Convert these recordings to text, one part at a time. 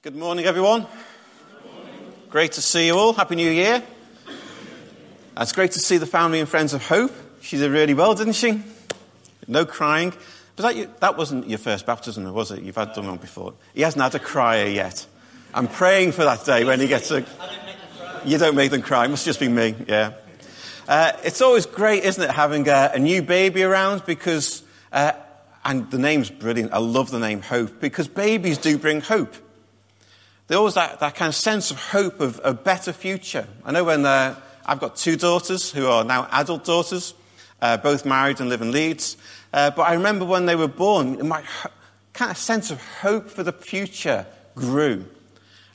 Good morning, everyone. Great to see you all. Happy New Year. It's great to see the family and friends of Hope. She did really well, didn't she? No crying. Was that, you, that wasn't your first baptism, was it? You've had done one before. He hasn't had a crier yet. I'm praying for that day when he gets a. You don't make them cry. It must just be me, yeah. Uh, it's always great, isn't it, having a, a new baby around because, uh, and the name's brilliant. I love the name Hope because babies do bring hope. There's always that, that kind of sense of hope of a better future. I know when uh, I've got two daughters who are now adult daughters, uh, both married and live in Leeds. Uh, but I remember when they were born, my kind of sense of hope for the future grew.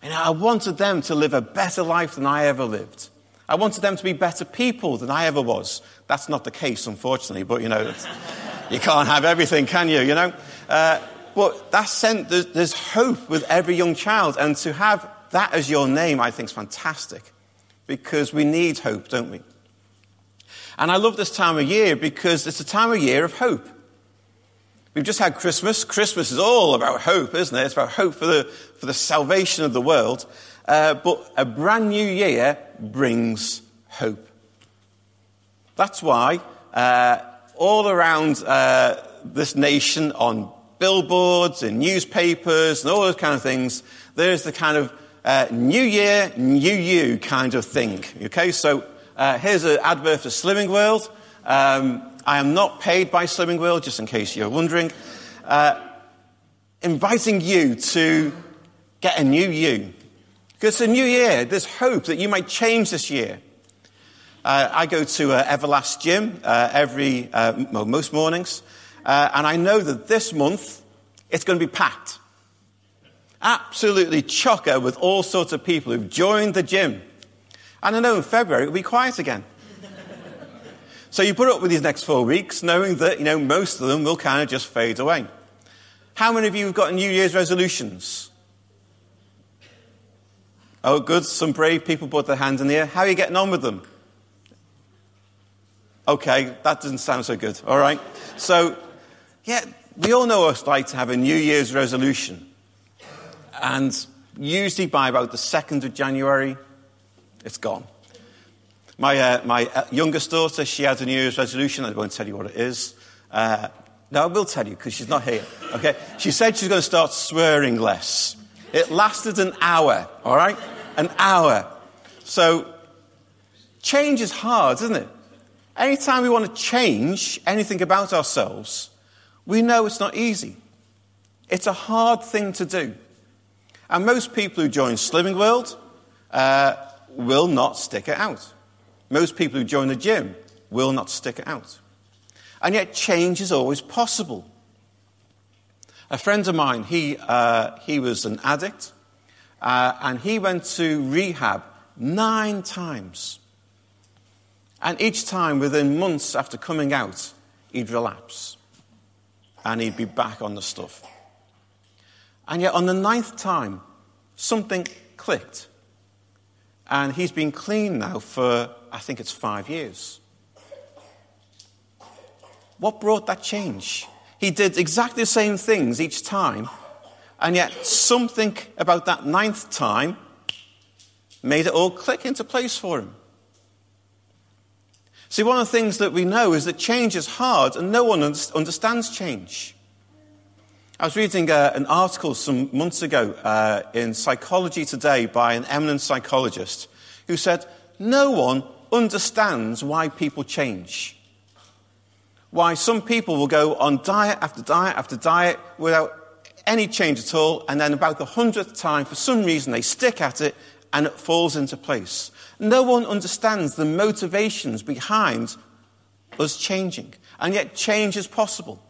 And I wanted them to live a better life than I ever lived. I wanted them to be better people than I ever was. That's not the case, unfortunately, but you know, you can't have everything, can you? You know? Uh, but that's sent, there's, there's hope with every young child. And to have that as your name, I think is fantastic. Because we need hope, don't we? And I love this time of year because it's a time of year of hope. We've just had Christmas. Christmas is all about hope, isn't it? It's about hope for the, for the salvation of the world. Uh, but a brand new year brings hope. That's why uh, all around uh, this nation on billboards and newspapers and all those kind of things, there's the kind of uh, new year, new you kind of thing. Okay, so uh, here's an advert for Slimming World. Um, I am not paid by Slimming World, just in case you're wondering. Uh, inviting you to get a new you. Because it's a new year. There's hope that you might change this year. Uh, I go to uh, Everlast Gym uh, every, uh, most mornings. Uh, and I know that this month it's going to be packed. Absolutely chocker with all sorts of people who've joined the gym. And I know in February it'll be quiet again. so you put up with these next four weeks knowing that, you know, most of them will kind of just fade away. How many of you have got New Year's resolutions? Oh, good. Some brave people put their hands in the air. How are you getting on with them? Okay, that doesn't sound so good. All right. So yeah, we all know us like to have a New Year's resolution. And usually by about the 2nd of January, it's gone. My, uh, my uh, youngest daughter, she has a New Year's resolution. I won't tell you what it is. Uh, no, I will tell you because she's not here. Okay? She said she's going to start swearing less. It lasted an hour, all right? An hour. So, change is hard, isn't it? Anytime we want to change anything about ourselves, we know it's not easy. It's a hard thing to do. And most people who join Slimming World uh, will not stick it out. Most people who join the gym will not stick it out. And yet, change is always possible. A friend of mine, he, uh, he was an addict, uh, and he went to rehab nine times. And each time, within months after coming out, he'd relapse and he'd be back on the stuff. And yet, on the ninth time, something clicked. And he's been clean now for, I think it's five years. What brought that change? He did exactly the same things each time, and yet something about that ninth time made it all click into place for him. See, one of the things that we know is that change is hard and no one understands change. I was reading uh, an article some months ago uh, in Psychology Today by an eminent psychologist who said, No one understands why people change. Why some people will go on diet after diet after diet without any change at all, and then about the hundredth time, for some reason, they stick at it and it falls into place. No one understands the motivations behind us changing. And yet, change is possible.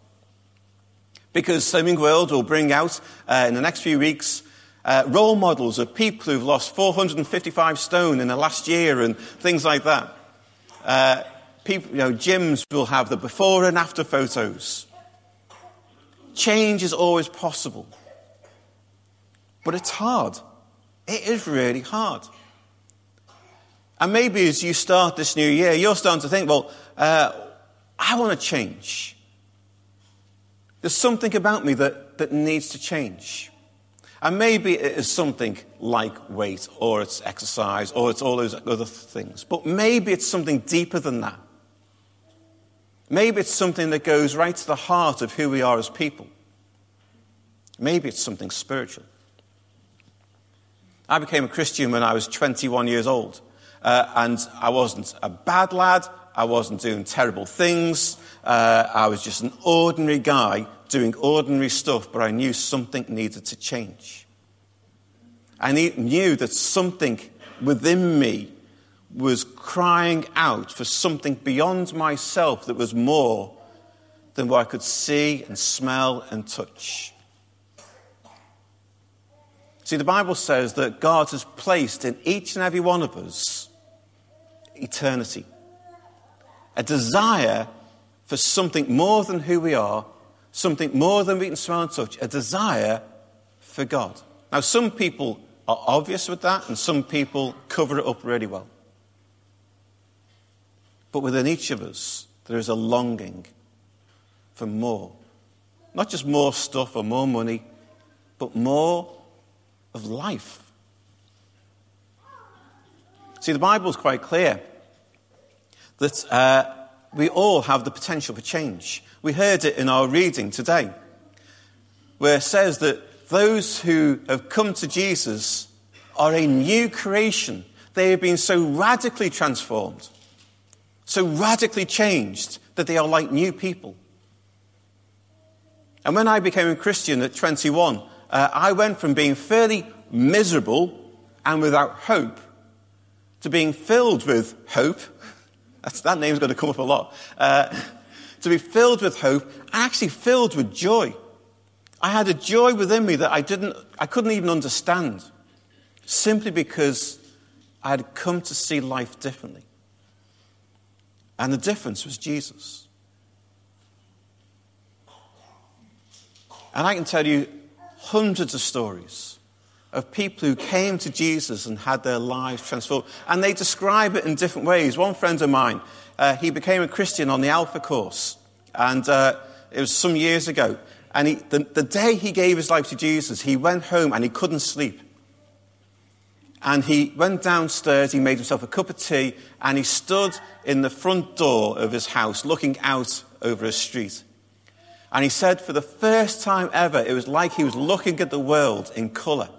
Because Slimming World will bring out uh, in the next few weeks uh, role models of people who've lost 455 stone in the last year and things like that. Uh, people, you know, gyms will have the before and after photos. Change is always possible. But it's hard. It is really hard. And maybe as you start this new year, you're starting to think, well, uh, I want to change. There's something about me that, that needs to change. And maybe it is something like weight, or it's exercise, or it's all those other things. But maybe it's something deeper than that. Maybe it's something that goes right to the heart of who we are as people. Maybe it's something spiritual. I became a Christian when I was 21 years old. Uh, and I wasn't a bad lad. I wasn't doing terrible things. Uh, I was just an ordinary guy doing ordinary stuff, but I knew something needed to change. I knew that something within me was crying out for something beyond myself that was more than what I could see and smell and touch. See, the Bible says that God has placed in each and every one of us eternity, a desire for something more than who we are, something more than we can smell and touch, a desire for God. Now, some people are obvious with that, and some people cover it up really well. But within each of us, there is a longing for more. Not just more stuff or more money, but more of life. See, the Bible is quite clear that uh, we all have the potential for change. We heard it in our reading today, where it says that those who have come to Jesus are a new creation. They have been so radically transformed, so radically changed, that they are like new people. And when I became a Christian at 21, uh, I went from being fairly miserable and without hope to being filled with hope. That's, that name's going to come up a lot. Uh, to be filled with hope actually filled with joy. I had a joy within me that I didn't, I couldn't even understand simply because I had come to see life differently. And the difference was Jesus. And I can tell you hundreds of stories of people who came to Jesus and had their lives transformed. And they describe it in different ways. One friend of mine, uh, he became a Christian on the Alpha course. And uh, it was some years ago. And he, the, the day he gave his life to Jesus, he went home and he couldn't sleep. And he went downstairs, he made himself a cup of tea, and he stood in the front door of his house looking out over a street. And he said, for the first time ever, it was like he was looking at the world in colour,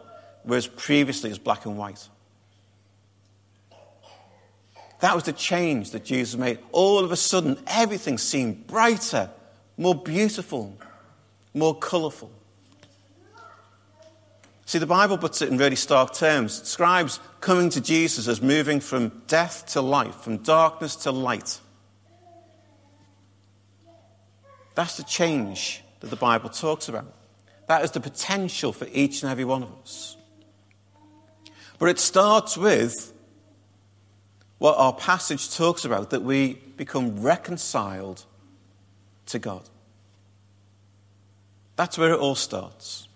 whereas previously it was black and white. That was the change that Jesus made. All of a sudden, everything seemed brighter, more beautiful, more colourful. See, the Bible puts it in really stark terms. It describes coming to Jesus as moving from death to life, from darkness to light. That's the change that the Bible talks about. That is the potential for each and every one of us. But it starts with what our passage talks about that we become reconciled to God. That's where it all starts.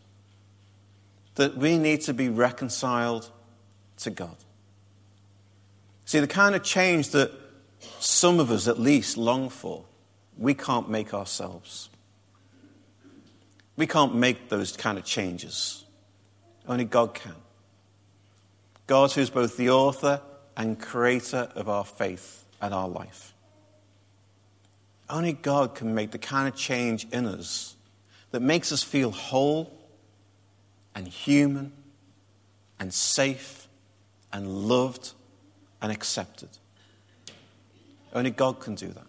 That we need to be reconciled to God. See, the kind of change that some of us at least long for we can't make ourselves. We can't make those kind of changes. Only God can. God, who's both the author and creator of our faith and our life. Only God can make the kind of change in us that makes us feel whole and human and safe and loved and accepted. Only God can do that.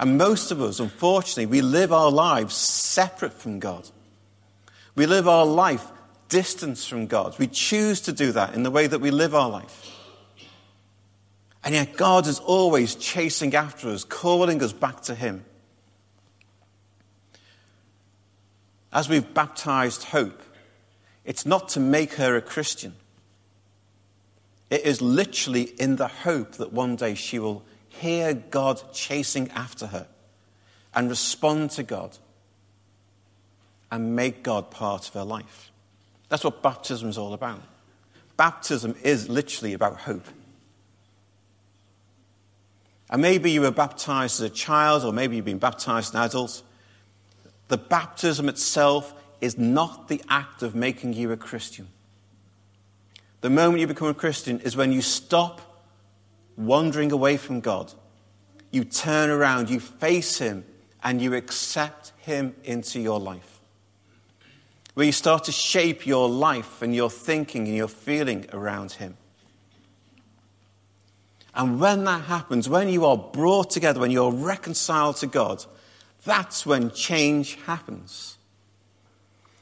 And most of us, unfortunately, we live our lives separate from God. We live our life distanced from God. We choose to do that in the way that we live our life. And yet, God is always chasing after us, calling us back to Him. As we've baptized Hope, it's not to make her a Christian. It is literally in the hope that one day she will hear God chasing after her and respond to God and make God part of her life. That's what baptism is all about. Baptism is literally about hope. And maybe you were baptized as a child, or maybe you've been baptized as an adult. The baptism itself is not the act of making you a Christian. The moment you become a Christian is when you stop wandering away from God. You turn around, you face Him, and you accept Him into your life. Where you start to shape your life and your thinking and your feeling around Him. And when that happens, when you are brought together, when you're reconciled to God, that's when change happens.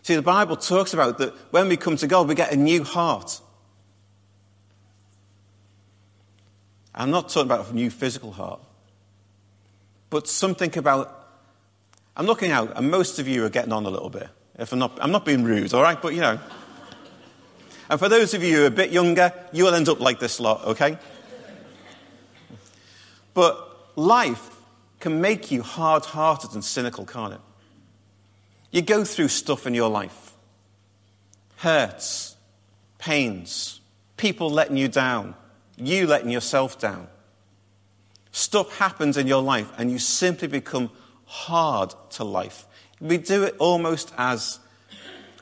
See, the Bible talks about that when we come to God, we get a new heart. I'm not talking about a new physical heart, but something about. I'm looking out, and most of you are getting on a little bit. If I'm not, I'm not being rude, all right? But you know. And for those of you who are a bit younger, you will end up like this lot, okay? But life can make you hard hearted and cynical, can't it? You go through stuff in your life hurts, pains, people letting you down, you letting yourself down. Stuff happens in your life and you simply become hard to life. We do it almost as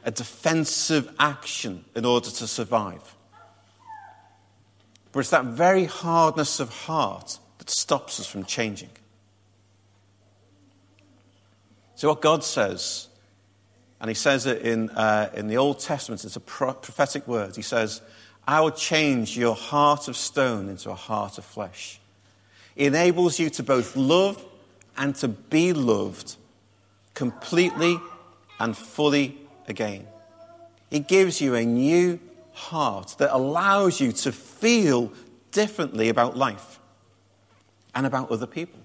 a defensive action in order to survive. But it's that very hardness of heart that stops us from changing. So, what God says, and He says it in, uh, in the Old Testament, it's a prophetic word. He says, I will change your heart of stone into a heart of flesh. It enables you to both love and to be loved completely and fully again. It gives you a new heart that allows you to feel differently about life and about other people.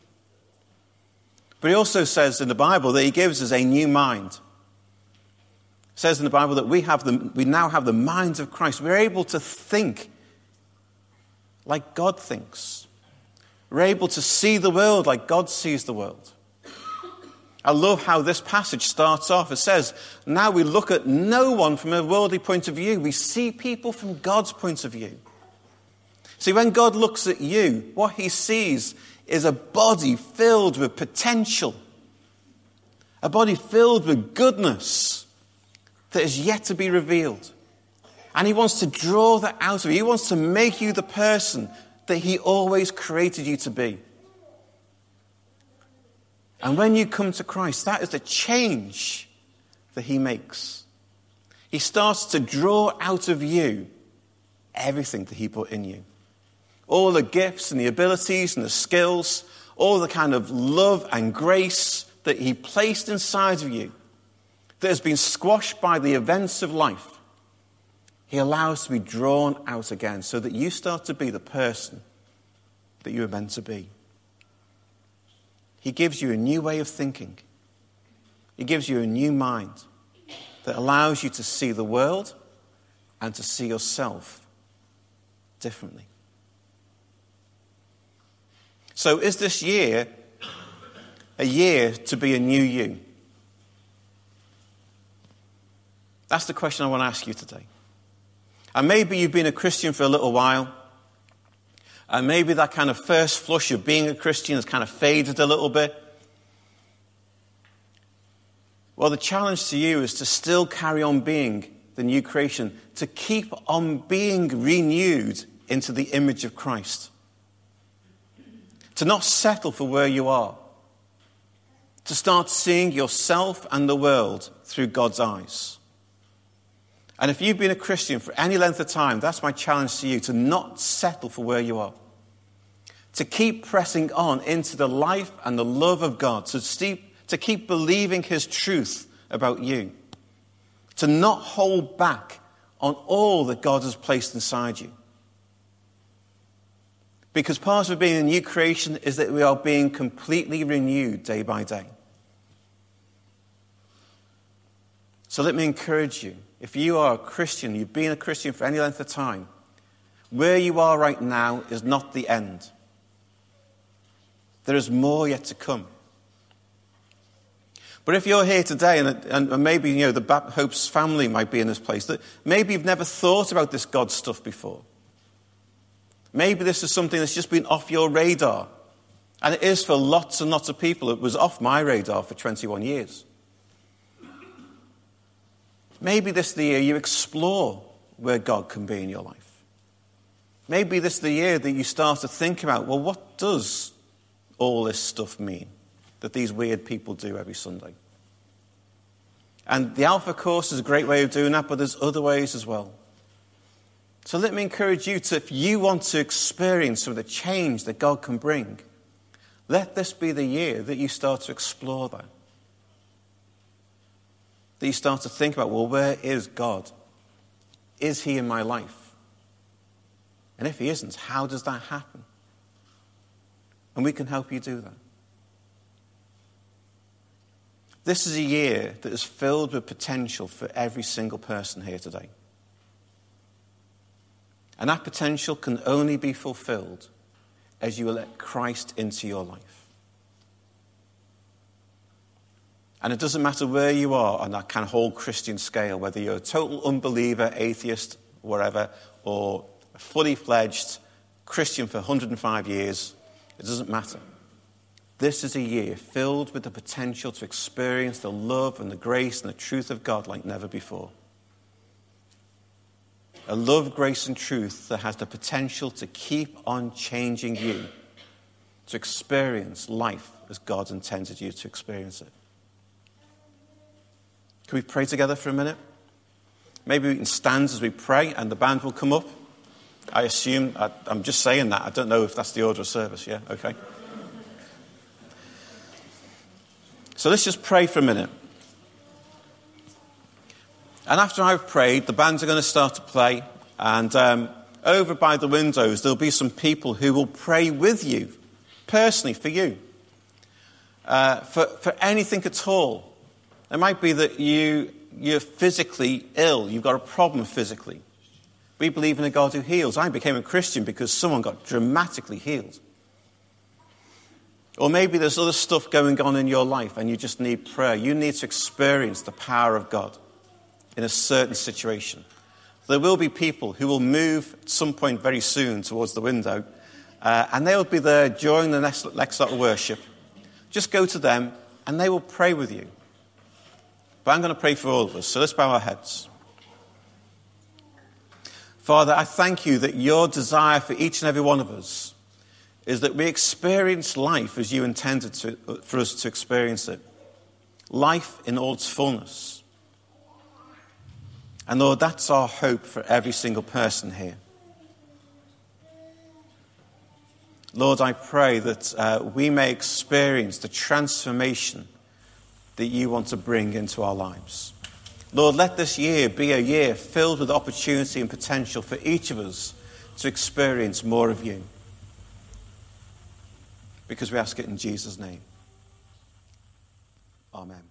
But he also says in the Bible that he gives us a new mind. It says in the Bible that we, have the, we now have the minds of Christ. We're able to think like God thinks. We're able to see the world like God sees the world. I love how this passage starts off. It says, Now we look at no one from a worldly point of view. We see people from God's point of view. See, when God looks at you, what he sees is a body filled with potential, a body filled with goodness that is yet to be revealed. And he wants to draw that out of you. He wants to make you the person that he always created you to be. And when you come to Christ, that is the change that he makes. He starts to draw out of you everything that he put in you all the gifts and the abilities and the skills, all the kind of love and grace that He placed inside of you that has been squashed by the events of life, He allows to be drawn out again so that you start to be the person that you were meant to be. He gives you a new way of thinking. He gives you a new mind that allows you to see the world and to see yourself differently. So, is this year a year to be a new you? That's the question I want to ask you today. And maybe you've been a Christian for a little while, and maybe that kind of first flush of being a Christian has kind of faded a little bit. Well, the challenge to you is to still carry on being the new creation, to keep on being renewed into the image of Christ to not settle for where you are, to start seeing yourself and the world through God's eyes. And if you've been a Christian for any length of time, that's my challenge to you to not settle for where you are. To keep pressing on into the life and the love of God, to, to keep believing His truth about you, to not hold back on all that God has placed inside you. Because part of being a new creation is that we are being completely renewed day by day. So let me encourage you. If you are a Christian, you've been a Christian for any length of time, where you are right now is not the end. There is more yet to come. But if you're here today, and, and maybe you know the Hope's family might be in this place, that maybe you've never thought about this God stuff before. Maybe this is something that's just been off your radar. And it is for lots and lots of people. It was off my radar for 21 years. Maybe this is the year you explore where God can be in your life. Maybe this is the year that you start to think about well, what does all this stuff mean that these weird people do every Sunday? And the Alpha course is a great way of doing that, but there's other ways as well. So let me encourage you to, if you want to experience some of the change that God can bring, let this be the year that you start to explore that. That you start to think about, well, where is God? Is He in my life? And if He isn't, how does that happen? And we can help you do that. This is a year that is filled with potential for every single person here today. And that potential can only be fulfilled as you let Christ into your life. And it doesn't matter where you are on that kind of whole Christian scale, whether you're a total unbeliever, atheist, whatever, or a fully fledged Christian for 105 years, it doesn't matter. This is a year filled with the potential to experience the love and the grace and the truth of God like never before. A love, grace, and truth that has the potential to keep on changing you to experience life as God intended you to experience it. Can we pray together for a minute? Maybe we can stand as we pray and the band will come up. I assume, I, am just saying that. I don't know if that's the order of service. Yeah? Okay. So let's just pray for a minute. And after I've prayed, the bands are going to start to play. And um, over by the windows, there'll be some people who will pray with you, personally, for you, uh, for, for anything at all. It might be that you, you're physically ill, you've got a problem physically. We believe in a God who heals. I became a Christian because someone got dramatically healed. Or maybe there's other stuff going on in your life and you just need prayer. You need to experience the power of God in a certain situation. There will be people who will move at some point very soon towards the window, uh, and they will be there during the next, next lot of worship. Just go to them, and they will pray with you. But I'm going to pray for all of us. So let's bow our heads. Father, I thank you that your desire for each and every one of us is that we experience life as you intended to, for us to experience it. Life in all its fullness. And Lord, that's our hope for every single person here. Lord, I pray that uh, we may experience the transformation that you want to bring into our lives. Lord, let this year be a year filled with opportunity and potential for each of us to experience more of you. Because we ask it in Jesus' name. Amen.